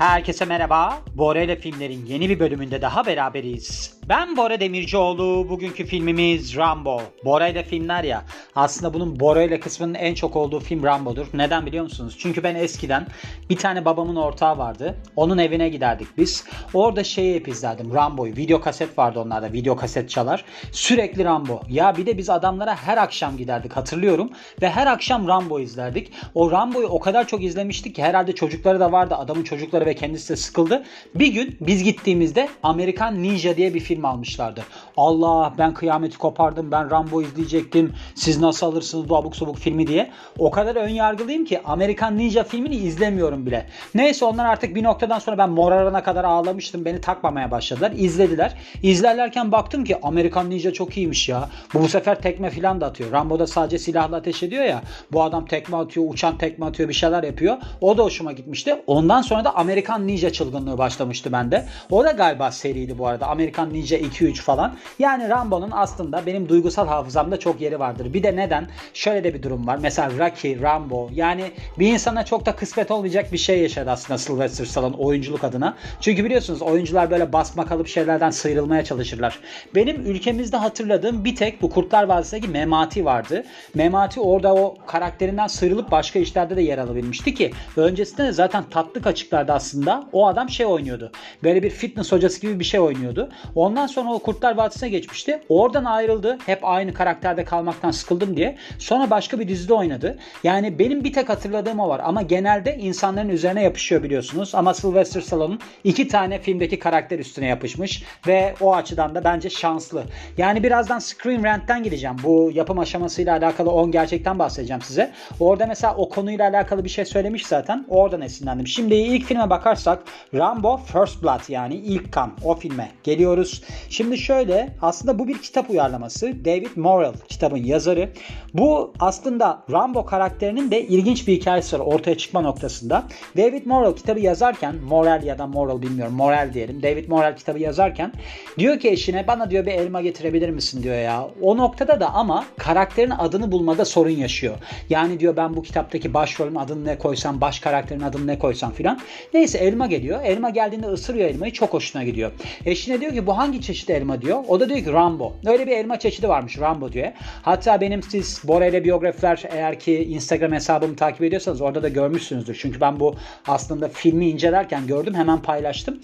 Herkese merhaba. Bora ile filmlerin yeni bir bölümünde daha beraberiz. Ben Bora Demircioğlu. Bugünkü filmimiz Rambo. Bora ile filmler ya. Aslında bunun Bora ile kısmının en çok olduğu film Rambo'dur. Neden biliyor musunuz? Çünkü ben eskiden bir tane babamın ortağı vardı. Onun evine giderdik biz. Orada şeyi hep izlerdim. Rambo'yu. Video kaset vardı onlarda. Video kaset çalar. Sürekli Rambo. Ya bir de biz adamlara her akşam giderdik hatırlıyorum. Ve her akşam Rambo izlerdik. O Rambo'yu o kadar çok izlemiştik ki herhalde çocukları da vardı. Adamın çocukları ve kendisi de sıkıldı. Bir gün biz gittiğimizde Amerikan Ninja diye bir film almışlardı. Allah ben kıyameti kopardım. Ben Rambo izleyecektim. Siz nasıl alırsınız bu abuk sabuk filmi diye. O kadar ön yargılıyım ki Amerikan Ninja filmini izlemiyorum bile. Neyse onlar artık bir noktadan sonra ben morarana kadar ağlamıştım. Beni takmamaya başladılar. İzlediler. İzlerlerken baktım ki Amerikan Ninja çok iyiymiş ya. Bu bu sefer tekme filan da atıyor. Rambo'da sadece silahla ateş ediyor ya. Bu adam tekme atıyor, uçan tekme atıyor, bir şeyler yapıyor. O da hoşuma gitmişti. Ondan sonra da Amerikan Ninja çılgınlığı başlamıştı bende. O da galiba seriydi bu arada. Amerikan Ninja 2-3 falan. Yani Rambo'nun aslında benim duygusal hafızamda çok yeri vardır. Bir de neden? Şöyle de bir durum var. Mesela Rocky, Rambo. Yani bir insana çok da kısmet olmayacak bir şey yaşadı aslında Sylvester Stallone oyunculuk adına. Çünkü biliyorsunuz oyuncular böyle basma kalıp şeylerden sıyrılmaya çalışırlar. Benim ülkemizde hatırladığım bir tek bu Kurtlar Vadisi'ndeki Memati vardı. Memati orada o karakterinden sıyrılıp başka işlerde de yer alabilmişti ki öncesinde de zaten tatlı açıklarda aslında o adam şey oynuyordu. Böyle bir fitness hocası gibi bir şey oynuyordu. Ondan sonra o Kurtlar Vadisi'ne geçmişti. Oradan ayrıldı. Hep aynı karakterde kalmaktan sıkıldım diye. Sonra başka bir dizide oynadı. Yani benim bir tek hatırladığım o var. Ama genelde insanların üzerine yapışıyor biliyorsunuz. Ama Sylvester Stallone'un iki tane filmdeki karakter üstüne yapışmış. Ve o açıdan da bence şanslı. Yani birazdan Screen Rant'ten gideceğim. Bu yapım aşamasıyla alakalı 10 gerçekten bahsedeceğim size. Orada mesela o konuyla alakalı bir şey söylemiş zaten. Oradan esinlendim. Şimdi ilk filme bakarsak Rambo First Blood yani ilk kan o filme geliyoruz. Şimdi şöyle aslında bu bir kitap uyarlaması. David Morrell kitabın yazarı. Bu aslında Rambo karakterinin de ilginç bir hikayesi var ortaya çıkma noktasında. David Morrell kitabı yazarken Morrell ya da Morrell bilmiyorum Morrell diyelim. David Morrell kitabı yazarken diyor ki eşine bana diyor bir elma getirebilir misin diyor ya. O noktada da ama karakterin adını bulmada sorun yaşıyor. Yani diyor ben bu kitaptaki başrolün adını ne koysam, baş karakterin adını ne koysam filan. Neyse elma geliyor. Elma geldiğinde ısırıyor elmayı çok hoşuna gidiyor. Eşine diyor ki bu hangi çeşit elma diyor. O da diyor ki Rambo. Öyle bir elma çeşidi varmış Rambo diyor. Hatta benim siz Bora ile biyografiler eğer ki Instagram hesabımı takip ediyorsanız orada da görmüşsünüzdür. Çünkü ben bu aslında filmi incelerken gördüm hemen paylaştım.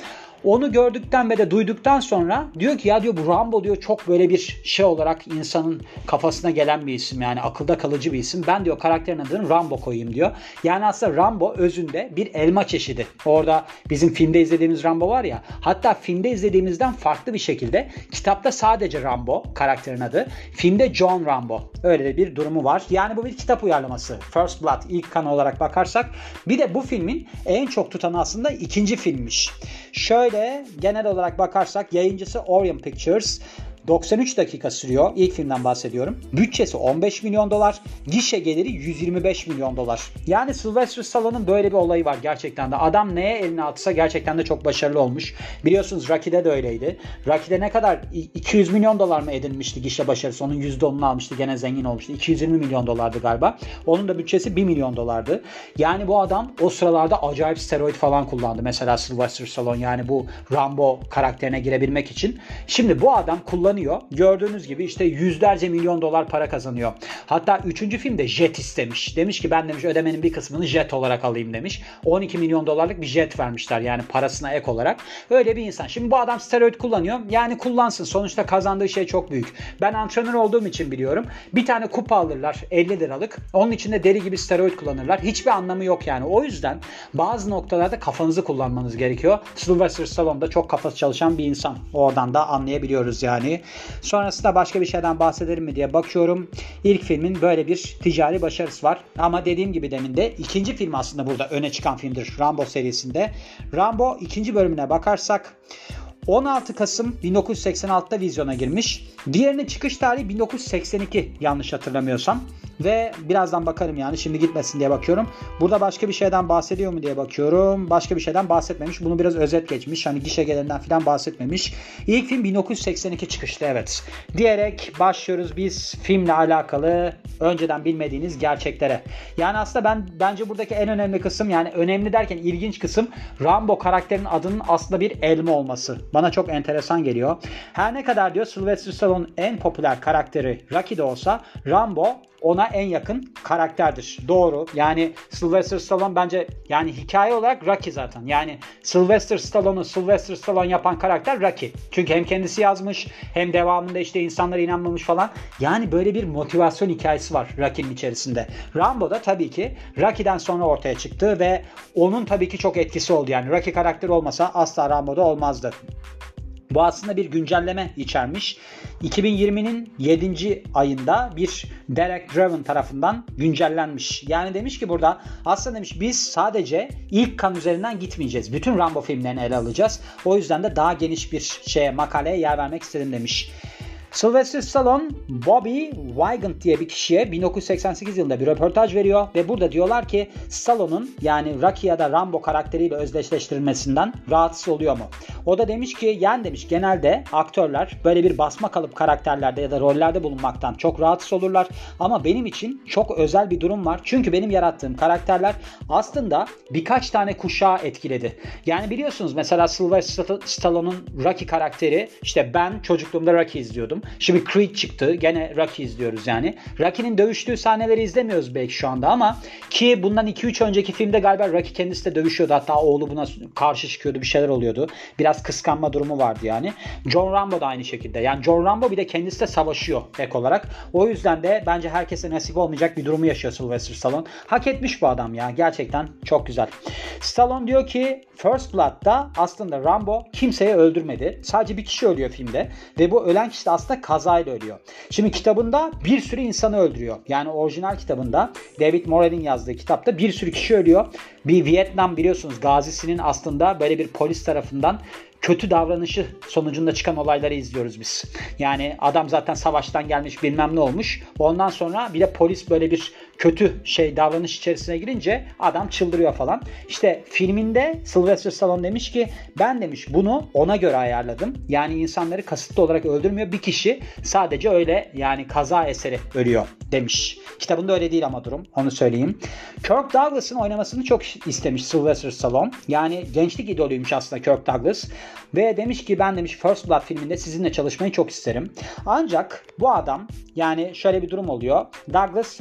Onu gördükten ve de duyduktan sonra diyor ki ya diyor bu Rambo diyor çok böyle bir şey olarak insanın kafasına gelen bir isim yani akılda kalıcı bir isim. Ben diyor karakterin adını Rambo koyayım diyor. Yani aslında Rambo özünde bir elma çeşidi. Orada bizim filmde izlediğimiz Rambo var ya hatta filmde izlediğimizden farklı bir şekilde kitapta sadece Rambo karakterin adı. Filmde John Rambo. Öyle de bir durumu var. Yani bu bir kitap uyarlaması. First Blood ilk kan olarak bakarsak. Bir de bu filmin en çok tutan aslında ikinci filmmiş. Şöyle genel olarak bakarsak yayıncısı Orion Pictures 93 dakika sürüyor. İlk filmden bahsediyorum. Bütçesi 15 milyon dolar. Gişe geliri 125 milyon dolar. Yani Sylvester Stallone'un böyle bir olayı var gerçekten de. Adam neye elini atsa gerçekten de çok başarılı olmuş. Biliyorsunuz Rocky'de de öyleydi. Rocky'de ne kadar 200 milyon dolar mı edinmişti gişe başarısı? Onun %10'unu almıştı. Gene zengin olmuştu. 220 milyon dolardı galiba. Onun da bütçesi 1 milyon dolardı. Yani bu adam o sıralarda acayip steroid falan kullandı. Mesela Sylvester Stallone yani bu Rambo karakterine girebilmek için. Şimdi bu adam kullanıyor kullanıyor. Gördüğünüz gibi işte yüzlerce milyon dolar para kazanıyor. Hatta 3. filmde jet istemiş. Demiş ki ben demiş ödemenin bir kısmını jet olarak alayım demiş. 12 milyon dolarlık bir jet vermişler yani parasına ek olarak. Öyle bir insan. Şimdi bu adam steroid kullanıyor. Yani kullansın. Sonuçta kazandığı şey çok büyük. Ben antrenör olduğum için biliyorum. Bir tane kupa alırlar 50 liralık. Onun içinde deli gibi steroid kullanırlar. Hiçbir anlamı yok yani. O yüzden bazı noktalarda kafanızı kullanmanız gerekiyor. Sylvester Stallone da çok kafası çalışan bir insan. Oradan da anlayabiliyoruz yani. Sonrasında başka bir şeyden bahsedelim mi diye bakıyorum. İlk filmin böyle bir ticari başarısı var. Ama dediğim gibi demin de ikinci film aslında burada öne çıkan filmdir Rambo serisinde. Rambo ikinci bölümüne bakarsak 16 Kasım 1986'da vizyona girmiş. Diğerinin çıkış tarihi 1982 yanlış hatırlamıyorsam. Ve birazdan bakarım yani şimdi gitmesin diye bakıyorum. Burada başka bir şeyden bahsediyor mu diye bakıyorum. Başka bir şeyden bahsetmemiş. Bunu biraz özet geçmiş. Hani gişe gelenden falan bahsetmemiş. İlk film 1982 çıkışlı evet. Diyerek başlıyoruz biz filmle alakalı önceden bilmediğiniz gerçeklere. Yani aslında ben bence buradaki en önemli kısım yani önemli derken ilginç kısım Rambo karakterinin adının aslında bir elma olması. Bana çok enteresan geliyor. Her ne kadar diyor Sylvester Stallone en popüler karakteri Rocky de olsa Rambo ona en yakın karakterdir. Doğru. Yani Sylvester Stallone bence yani hikaye olarak Rocky zaten. Yani Sylvester Stallone'u Sylvester Stallone yapan karakter Rocky. Çünkü hem kendisi yazmış hem devamında işte insanlara inanmamış falan. Yani böyle bir motivasyon hikayesi var Rocky'nin içerisinde. Rambo da tabii ki Rocky'den sonra ortaya çıktı ve onun tabii ki çok etkisi oldu. Yani Rocky karakteri olmasa asla Rambo'da olmazdı. Bu aslında bir güncelleme içermiş. 2020'nin 7. ayında bir Derek Draven tarafından güncellenmiş. Yani demiş ki burada aslında demiş biz sadece ilk kan üzerinden gitmeyeceğiz. Bütün Rambo filmlerini ele alacağız. O yüzden de daha geniş bir şeye makaleye yer vermek istedim demiş. Sylvester Stallone Bobby Wygant diye bir kişiye 1988 yılında bir röportaj veriyor ve burada diyorlar ki Stallone'un yani Rocky ya da Rambo karakteriyle özdeşleştirilmesinden rahatsız oluyor mu? O da demiş ki yani demiş genelde aktörler böyle bir basma kalıp karakterlerde ya da rollerde bulunmaktan çok rahatsız olurlar ama benim için çok özel bir durum var. Çünkü benim yarattığım karakterler aslında birkaç tane kuşağı etkiledi. Yani biliyorsunuz mesela Sylvester Stallone'un Rocky karakteri işte ben çocukluğumda Rocky izliyordum. Şimdi Creed çıktı. Gene Rocky izliyoruz yani. Rocky'nin dövüştüğü sahneleri izlemiyoruz belki şu anda ama ki bundan 2-3 önceki filmde galiba Rocky kendisi de dövüşüyordu. Hatta oğlu buna karşı çıkıyordu. Bir şeyler oluyordu. Biraz kıskanma durumu vardı yani. John Rambo da aynı şekilde. Yani John Rambo bir de kendisi de savaşıyor ek olarak. O yüzden de bence herkese nasip olmayacak bir durumu yaşıyor Sylvester Stallone. Hak etmiş bu adam ya. Gerçekten çok güzel. Stallone diyor ki First Blood'da aslında Rambo kimseyi öldürmedi. Sadece bir kişi ölüyor filmde. Ve bu ölen kişi de aslında aslında kazayla ölüyor. Şimdi kitabında bir sürü insanı öldürüyor. Yani orijinal kitabında David Morrell'in yazdığı kitapta bir sürü kişi ölüyor. Bir Vietnam biliyorsunuz gazisinin aslında böyle bir polis tarafından kötü davranışı sonucunda çıkan olayları izliyoruz biz. Yani adam zaten savaştan gelmiş bilmem ne olmuş. Ondan sonra bir de polis böyle bir kötü şey davranış içerisine girince adam çıldırıyor falan. İşte filminde Sylvester Stallone demiş ki ben demiş bunu ona göre ayarladım. Yani insanları kasıtlı olarak öldürmüyor. Bir kişi sadece öyle yani kaza eseri ölüyor demiş. Kitabında öyle değil ama durum. Onu söyleyeyim. Kirk Douglas'ın oynamasını çok istemiş Sylvester Stallone. Yani gençlik idolüymüş aslında Kirk Douglas. Ve demiş ki ben demiş First Blood filminde sizinle çalışmayı çok isterim. Ancak bu adam yani şöyle bir durum oluyor. Douglas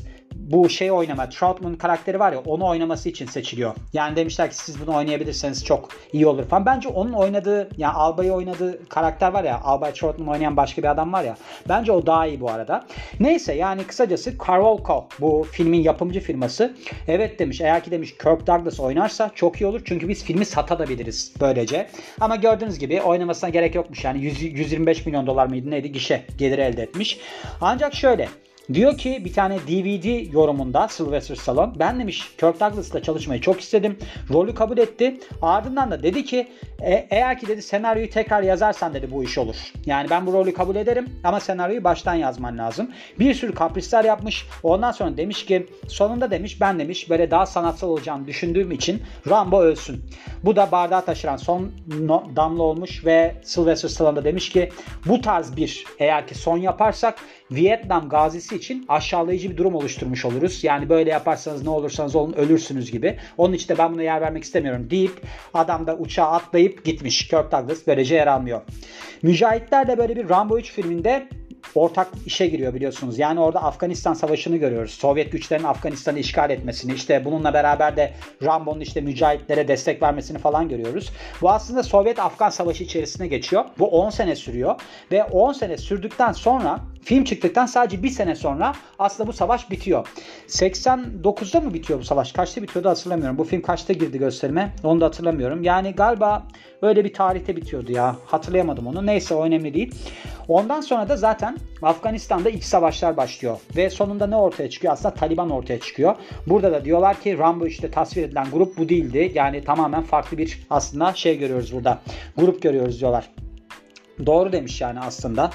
bu şey oynama, Troutman karakteri var ya onu oynaması için seçiliyor. Yani demişler ki siz bunu oynayabilirseniz çok iyi olur falan. Bence onun oynadığı yani Albay'ı oynadığı karakter var ya Albay Troutman oynayan başka bir adam var ya. Bence o daha iyi bu arada. Neyse yani kısacası Carolco bu filmin yapımcı firması. Evet demiş eğer ki demiş Kirk Douglas oynarsa çok iyi olur. Çünkü biz filmi satabiliriz böylece. Ama gördüğünüz gibi oynamasına gerek yokmuş. Yani 100, 125 milyon dolar mıydı neydi gişe geliri elde etmiş. Ancak şöyle Diyor ki bir tane DVD yorumunda Sylvester Stallone ben demiş Kirk Douglas'la çalışmayı çok istedim. Rolü kabul etti. Ardından da dedi ki e, eğer ki dedi senaryoyu tekrar yazarsan dedi bu iş olur. Yani ben bu rolü kabul ederim ama senaryoyu baştan yazman lazım. Bir sürü kaprisler yapmış. Ondan sonra demiş ki sonunda demiş ben demiş böyle daha sanatsal olacağını düşündüğüm için Rambo ölsün. Bu da bardağı taşıran son no, damla olmuş ve Sylvester Stallone da demiş ki bu tarz bir eğer ki son yaparsak Vietnam gazisi için aşağılayıcı bir durum oluşturmuş oluruz. Yani böyle yaparsanız ne olursanız olun ölürsünüz gibi. Onun için de ben buna yer vermek istemiyorum deyip adam da uçağa atlayıp gitmiş. Kirk Douglas böylece yer almıyor. Mücahitler de böyle bir Rambo 3 filminde ortak işe giriyor biliyorsunuz. Yani orada Afganistan Savaşı'nı görüyoruz. Sovyet güçlerin Afganistan'ı işgal etmesini, işte bununla beraber de Rambo'nun işte mücahitlere destek vermesini falan görüyoruz. Bu aslında Sovyet-Afgan Savaşı içerisine geçiyor. Bu 10 sene sürüyor ve 10 sene sürdükten sonra Film çıktıktan sadece bir sene sonra aslında bu savaş bitiyor. 89'da mı bitiyor bu savaş? Kaçta bitiyordu hatırlamıyorum. Bu film kaçta girdi gösterime? Onu da hatırlamıyorum. Yani galiba öyle bir tarihte bitiyordu ya. Hatırlayamadım onu. Neyse o önemli değil. Ondan sonra da zaten Afganistan'da iç savaşlar başlıyor. Ve sonunda ne ortaya çıkıyor? Aslında Taliban ortaya çıkıyor. Burada da diyorlar ki Rambo işte tasvir edilen grup bu değildi. Yani tamamen farklı bir aslında şey görüyoruz burada. Grup görüyoruz diyorlar. Doğru demiş yani aslında.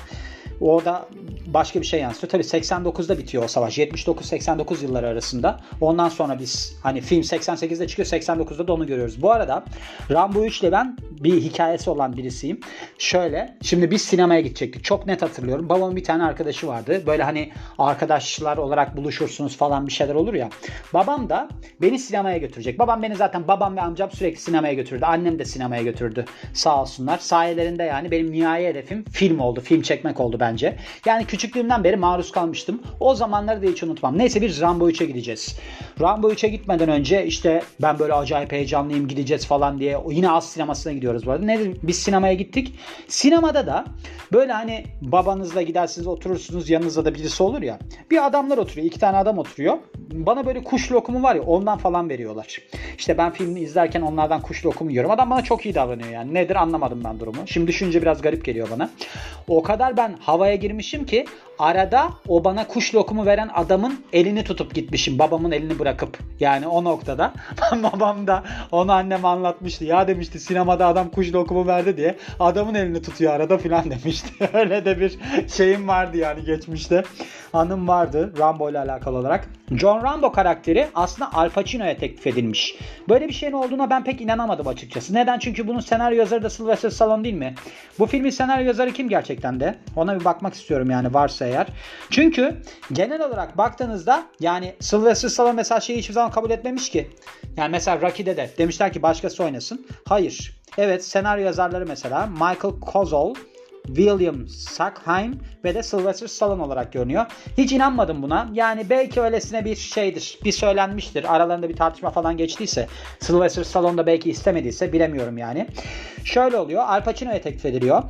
O da başka bir şey yansıtıyor. Tabii 89'da bitiyor o savaş. 79-89 yılları arasında. Ondan sonra biz hani film 88'de çıkıyor 89'da da onu görüyoruz. Bu arada Rambo 3 ile ben bir hikayesi olan birisiyim. Şöyle şimdi biz sinemaya gidecektik. Çok net hatırlıyorum. Babamın bir tane arkadaşı vardı. Böyle hani arkadaşlar olarak buluşursunuz falan bir şeyler olur ya. Babam da beni sinemaya götürecek. Babam beni zaten babam ve amcam sürekli sinemaya götürdü. Annem de sinemaya götürdü. Sağ olsunlar. Sayelerinde yani benim nihai hedefim film oldu. Film çekmek oldu bence. Yani küçüklüğümden beri maruz kalmıştım. O zamanları da hiç unutmam. Neyse biz Rambo 3'e gideceğiz. Rambo 3'e gitmeden önce işte ben böyle acayip heyecanlıyım gideceğiz falan diye yine az sinemasına gidiyoruz bu arada. Ne biz sinemaya gittik. Sinemada da böyle hani babanızla gidersiniz oturursunuz yanınızda da birisi olur ya. Bir adamlar oturuyor. iki tane adam oturuyor. Bana böyle kuş lokumu var ya ondan falan veriyorlar. İşte ben filmi izlerken onlardan kuş lokumu yiyorum. Adam bana çok iyi davranıyor yani. Nedir anlamadım ben durumu. Şimdi düşünce biraz garip geliyor bana. O kadar ben havaya girmişim ki arada o bana kuş lokumu veren adamın elini tutup gitmişim. Babamın elini bırakıp. Yani o noktada. Babam da onu annem anlatmıştı. Ya demişti sinemada adam kuş lokumu verdi diye. Adamın elini tutuyor arada filan demişti. Öyle de bir şeyim vardı yani geçmişte. Anım vardı Rambo ile alakalı olarak. John Rambo karakteri aslında Al Pacino'ya teklif edilmiş. Böyle bir şeyin olduğuna ben pek inanamadım açıkçası. Neden? Çünkü bunun senaryo yazarı da Sylvester Stallone değil mi? Bu filmin senaryo yazarı kim gerçekten de? Ona bir bakmak istiyorum yani varsa eğer. Çünkü genel olarak baktığınızda yani Sylvester Stallone mesela şeyi hiçbir zaman kabul etmemiş ki. Yani mesela Rocky'de de demişler ki başkası oynasın. Hayır. Evet senaryo yazarları mesela Michael Kozol, William Sackheim ve de Sylvester Stallone olarak görünüyor. Hiç inanmadım buna. Yani belki öylesine bir şeydir. Bir söylenmiştir. Aralarında bir tartışma falan geçtiyse. Sylvester Stallone da belki istemediyse bilemiyorum yani. Şöyle oluyor. Al Pacino'ya teklif ediliyor.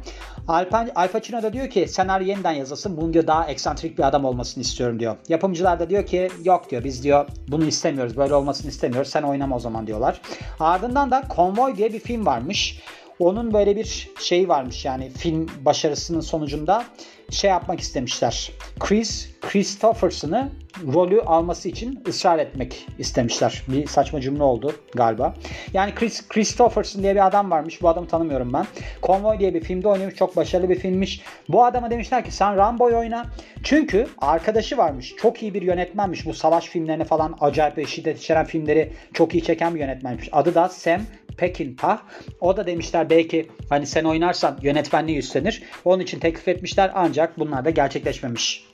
Al, Pacino da diyor ki senaryo yeniden yazılsın. Bunun diyor daha eksantrik bir adam olmasını istiyorum diyor. Yapımcılar da diyor ki yok diyor biz diyor bunu istemiyoruz. Böyle olmasını istemiyoruz. Sen oynama o zaman diyorlar. Ardından da Convoy diye bir film varmış. Onun böyle bir şey varmış yani film başarısının sonucunda şey yapmak istemişler. Chris Christopherson'ı rolü alması için ısrar etmek istemişler. Bir saçma cümle oldu galiba. Yani Chris Christopherson diye bir adam varmış. Bu adamı tanımıyorum ben. Convoy diye bir filmde oynamış. Çok başarılı bir filmmiş. Bu adama demişler ki sen Rambo'yu oyna. Çünkü arkadaşı varmış. Çok iyi bir yönetmenmiş. Bu savaş filmlerini falan acayip şiddet içeren filmleri çok iyi çeken bir yönetmenmiş. Adı da Sam Peckinpah. O da demişler belki hani sen oynarsan yönetmenliği üstlenir. Onun için teklif etmişler ancak bunlar da gerçekleşmemiş.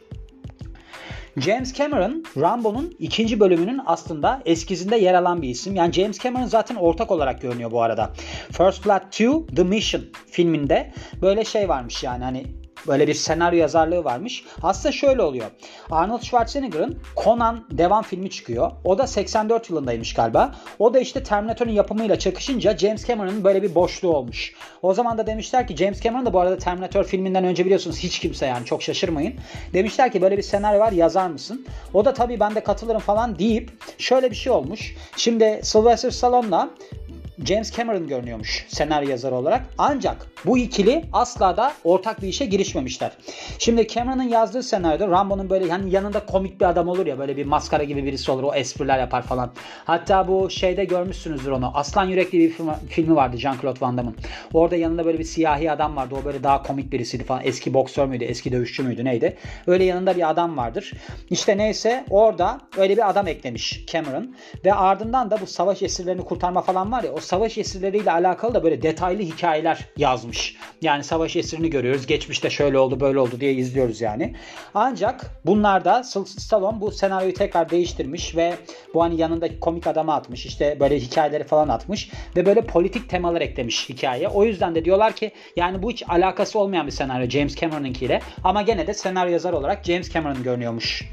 James Cameron, Rambo'nun ikinci bölümünün aslında eskizinde yer alan bir isim. Yani James Cameron zaten ortak olarak görünüyor bu arada. First Blood 2 The Mission filminde böyle şey varmış yani hani Böyle bir senaryo yazarlığı varmış. Aslında şöyle oluyor. Arnold Schwarzenegger'ın Conan devam filmi çıkıyor. O da 84 yılındaymış galiba. O da işte Terminator'ın yapımıyla çakışınca James Cameron'ın böyle bir boşluğu olmuş. O zaman da demişler ki James Cameron da bu arada Terminator filminden önce biliyorsunuz hiç kimse yani çok şaşırmayın. Demişler ki böyle bir senaryo var yazar mısın? O da tabii ben de katılırım falan deyip şöyle bir şey olmuş. Şimdi Sylvester Stallone'la James Cameron görünüyormuş senaryo yazarı olarak. Ancak bu ikili asla da ortak bir işe girişmemişler. Şimdi Cameron'ın yazdığı senaryoda Rambo'nun böyle yani yanında komik bir adam olur ya böyle bir maskara gibi birisi olur o espriler yapar falan. Hatta bu şeyde görmüşsünüzdür onu. Aslan Yürekli bir film, filmi vardı Jean-Claude Van Damme'ın. Orada yanında böyle bir siyahi adam vardı. O böyle daha komik birisiydi falan. Eski boksör müydü? Eski dövüşçü müydü? Neydi? Öyle yanında bir adam vardır. İşte neyse orada öyle bir adam eklemiş Cameron. Ve ardından da bu savaş esirlerini kurtarma falan var ya o savaş esirleriyle alakalı da böyle detaylı hikayeler yazmış. Yani savaş esirini görüyoruz. Geçmişte şöyle oldu böyle oldu diye izliyoruz yani. Ancak bunlarda Stallone bu senaryoyu tekrar değiştirmiş ve bu hani yanında komik adamı atmış. İşte böyle hikayeleri falan atmış ve böyle politik temalar eklemiş hikaye. O yüzden de diyorlar ki yani bu hiç alakası olmayan bir senaryo James Cameron'ınkiyle ama gene de senaryo yazar olarak James Cameron görünüyormuş.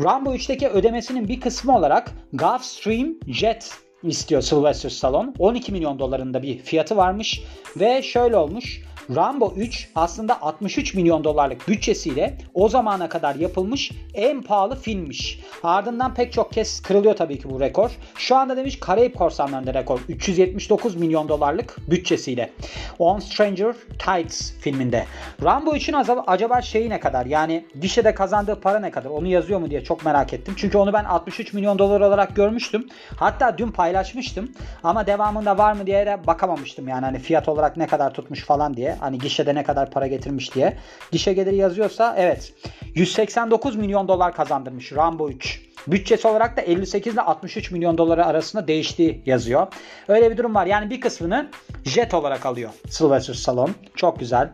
Rambo 3'teki ödemesinin bir kısmı olarak Gulfstream Jet istiyor Sylvester Stallone. 12 milyon dolarında bir fiyatı varmış ve şöyle olmuş. Rambo 3 aslında 63 milyon dolarlık bütçesiyle o zamana kadar yapılmış en pahalı filmmiş. Ardından pek çok kez kırılıyor tabii ki bu rekor. Şu anda demiş Karayip Korsanları'nda rekor 379 milyon dolarlık bütçesiyle. On Stranger Tides filminde. Rambo 3'ün acaba şeyi ne kadar? Yani gişede kazandığı para ne kadar? Onu yazıyor mu diye çok merak ettim. Çünkü onu ben 63 milyon dolar olarak görmüştüm. Hatta dün paylaşmıştım. Ama devamında var mı diye de bakamamıştım yani hani fiyat olarak ne kadar tutmuş falan diye. Hani gişede ne kadar para getirmiş diye. Gişe geliri yazıyorsa evet 189 milyon dolar kazandırmış Rambo 3. Bütçesi olarak da 58 ile 63 milyon doları arasında değiştiği yazıyor. Öyle bir durum var. Yani bir kısmını jet olarak alıyor Sylvester Stallone. Çok güzel.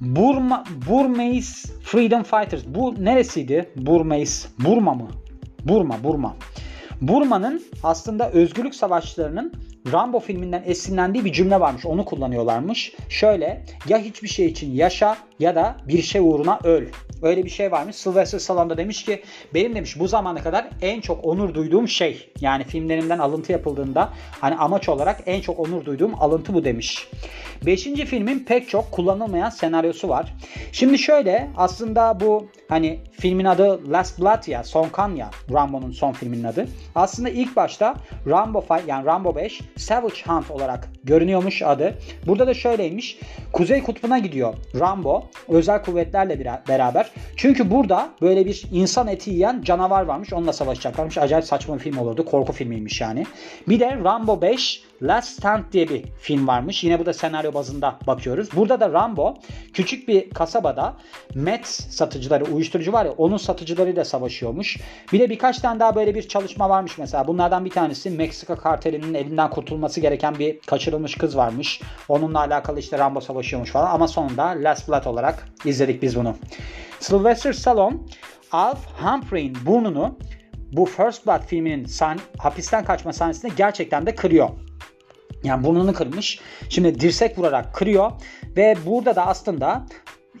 Burma, Burmese Freedom Fighters. Bu neresiydi? Burmese. Burma mı? Burma, Burma. Burma'nın aslında özgürlük savaşçılarının Rambo filminden esinlendiği bir cümle varmış. Onu kullanıyorlarmış. Şöyle ya hiçbir şey için yaşa ya da bir şey uğruna öl. Öyle bir şey varmış. Sylvester Stallone demiş ki benim demiş bu zamana kadar en çok onur duyduğum şey. Yani filmlerimden alıntı yapıldığında hani amaç olarak en çok onur duyduğum alıntı bu demiş. Beşinci filmin pek çok kullanılmayan senaryosu var. Şimdi şöyle aslında bu hani filmin adı Last Blood ya son kan ya Rambo'nun son filminin adı. Aslında ilk başta Rambo yani Rambo 5 Savage Hunt olarak görünüyormuş adı. Burada da şöyleymiş. Kuzey Kutbu'na gidiyor Rambo özel kuvvetlerle beraber. Çünkü burada böyle bir insan eti yiyen canavar varmış. Onunla savaşacaklarmış. Acayip saçma bir film olurdu. Korku filmiymiş yani. Bir de Rambo 5 Last Stand diye bir film varmış. Yine bu da senaryo bazında bakıyoruz. Burada da Rambo küçük bir kasabada met satıcıları, uyuşturucu var ya onun satıcılarıyla savaşıyormuş. Bir de birkaç tane daha böyle bir çalışma varmış mesela. Bunlardan bir tanesi Meksika kartelinin elinden kurtulması gereken bir kaçırılmış kız varmış. Onunla alakalı işte Rambo savaşıyormuş falan ama sonunda Last Blood olarak izledik biz bunu. Sylvester Stallone Alf Humphrey'in burnunu bu First Blood filminin sahne, hapisten kaçma sahnesinde gerçekten de kırıyor. Yani burnunu kırmış. Şimdi dirsek vurarak kırıyor ve burada da aslında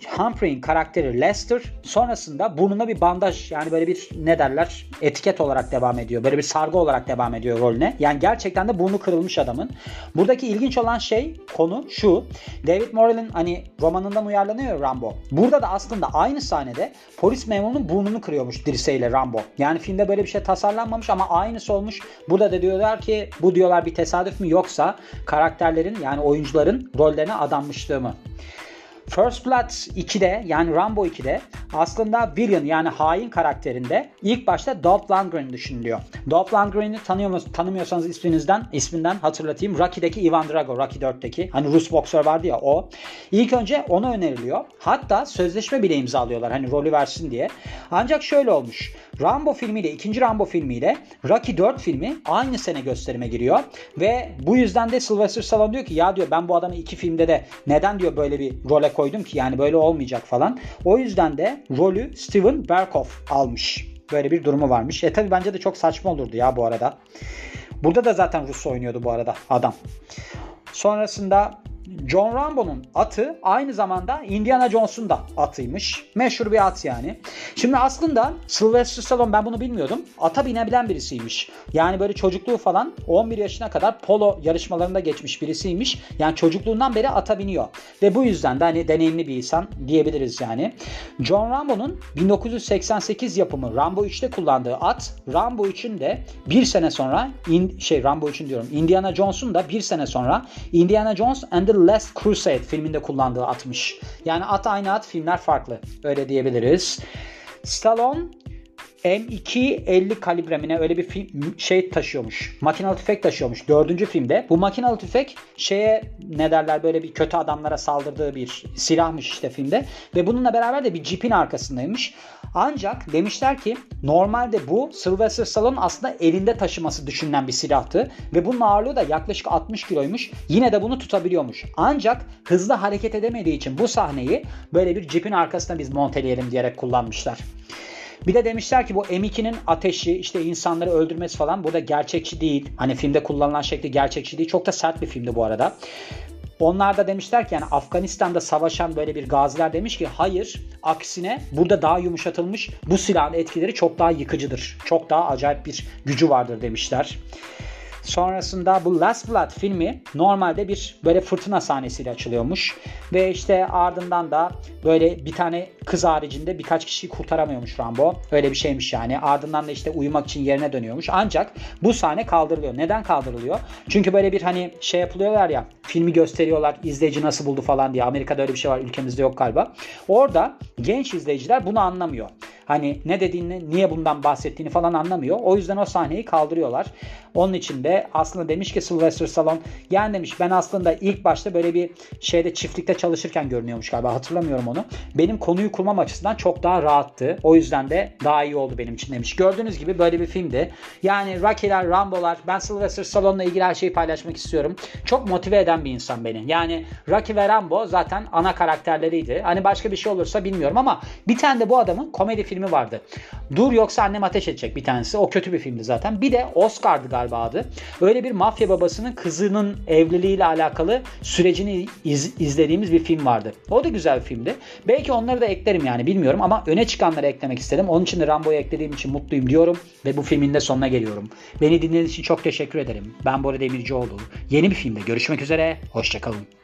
Humphrey'in karakteri Lester sonrasında burnuna bir bandaj yani böyle bir ne derler etiket olarak devam ediyor. Böyle bir sargı olarak devam ediyor rolüne. Yani gerçekten de burnu kırılmış adamın. Buradaki ilginç olan şey konu şu. David Morrell'in hani romanından uyarlanıyor Rambo. Burada da aslında aynı sahnede polis memurunun burnunu kırıyormuş dirseğiyle Rambo. Yani filmde böyle bir şey tasarlanmamış ama aynısı olmuş. Burada da diyorlar ki bu diyorlar bir tesadüf mü yoksa karakterlerin yani oyuncuların rollerine adanmışlığı mı? First Blood 2'de yani Rambo 2'de aslında villain yani hain karakterinde ilk başta Dolph Lundgren düşünülüyor. Dolph Lundgren'i tanıyor tanımıyorsanız isminizden isminden hatırlatayım. Rocky'deki Ivan Drago, Rocky 4'teki hani Rus boksör vardı ya o. İlk önce ona öneriliyor. Hatta sözleşme bile imzalıyorlar hani rolü versin diye. Ancak şöyle olmuş. Rambo filmiyle ikinci Rambo filmiyle Rocky 4 filmi aynı sene gösterime giriyor ve bu yüzden de Sylvester Stallone diyor ki ya diyor ben bu adamı iki filmde de neden diyor böyle bir role koydum ki yani böyle olmayacak falan. O yüzden de rolü Steven Berkoff almış. Böyle bir durumu varmış. E tabi bence de çok saçma olurdu ya bu arada. Burada da zaten Rus oynuyordu bu arada adam. Sonrasında John Rambo'nun atı aynı zamanda Indiana Jones'un da atıymış. Meşhur bir at yani. Şimdi aslında Sylvester Stallone ben bunu bilmiyordum. Ata binebilen birisiymiş. Yani böyle çocukluğu falan 11 yaşına kadar polo yarışmalarında geçmiş birisiymiş. Yani çocukluğundan beri ata biniyor. Ve bu yüzden de hani deneyimli bir insan diyebiliriz yani. John Rambo'nun 1988 yapımı Rambo 3'te kullandığı at Rambo 3'ün de bir sene sonra in, şey Rambo 3'ün diyorum Indiana Jones'un da bir sene sonra Indiana Jones and the Last Crusade filminde kullandığı atmış. Yani at aynı at filmler farklı. Öyle diyebiliriz. Stallone M250 kalibremine öyle bir film, şey taşıyormuş. Makinalı tüfek taşıyormuş dördüncü filmde. Bu makinalı tüfek şeye ne derler böyle bir kötü adamlara saldırdığı bir silahmış işte filmde. Ve bununla beraber de bir cipin arkasındaymış. Ancak demişler ki normalde bu Sylvester Stallone aslında elinde taşıması düşünülen bir silahtı. Ve bunun ağırlığı da yaklaşık 60 kiloymuş. Yine de bunu tutabiliyormuş. Ancak hızlı hareket edemediği için bu sahneyi böyle bir cipin arkasına biz monteleyelim diyerek kullanmışlar. Bir de demişler ki bu M2'nin ateşi işte insanları öldürmesi falan burada gerçekçi değil. Hani filmde kullanılan şekli gerçekçi değil. Çok da sert bir filmdi bu arada. Onlar da demişler ki yani Afganistan'da savaşan böyle bir gaziler demiş ki hayır aksine burada daha yumuşatılmış bu silahın etkileri çok daha yıkıcıdır. Çok daha acayip bir gücü vardır demişler. Sonrasında bu Last Blood filmi normalde bir böyle fırtına sahnesiyle açılıyormuş. Ve işte ardından da böyle bir tane kız haricinde birkaç kişiyi kurtaramıyormuş Rambo. Öyle bir şeymiş yani. Ardından da işte uyumak için yerine dönüyormuş. Ancak bu sahne kaldırılıyor. Neden kaldırılıyor? Çünkü böyle bir hani şey yapılıyorlar ya filmi gösteriyorlar izleyici nasıl buldu falan diye. Amerika'da öyle bir şey var ülkemizde yok galiba. Orada genç izleyiciler bunu anlamıyor. Hani ne dediğini, niye bundan bahsettiğini falan anlamıyor. O yüzden o sahneyi kaldırıyorlar. Onun için de aslında demiş ki Sylvester Stallone yani demiş ben aslında ilk başta böyle bir şeyde çiftlikte çalışırken görünüyormuş galiba hatırlamıyorum onu. Benim konuyu kurmam açısından çok daha rahattı. O yüzden de daha iyi oldu benim için demiş. Gördüğünüz gibi böyle bir filmdi. Yani Rocky'ler, Rambo'lar ben Sylvester Stallone'la ilgili her şeyi paylaşmak istiyorum. Çok motive eden bir insan beni. Yani Rocky ve Rambo zaten ana karakterleriydi. Hani başka bir şey olursa bilmiyorum ama bir tane de bu adamın komedi filmi vardı. Dur yoksa annem ateş edecek bir tanesi. O kötü bir filmdi zaten. Bir de Oscar'dı galiba adı. Öyle bir mafya babasının kızının evliliğiyle alakalı sürecini iz, izlediğimiz bir film vardı. O da güzel bir filmdi. Belki onları da eklerim yani bilmiyorum ama öne çıkanları eklemek istedim. Onun için de Rambo'yu eklediğim için mutluyum diyorum ve bu filmin de sonuna geliyorum. Beni dinlediğiniz için çok teşekkür ederim. Ben Bora Demircioğlu. Yeni bir filmde görüşmek üzere. Hoşçakalın.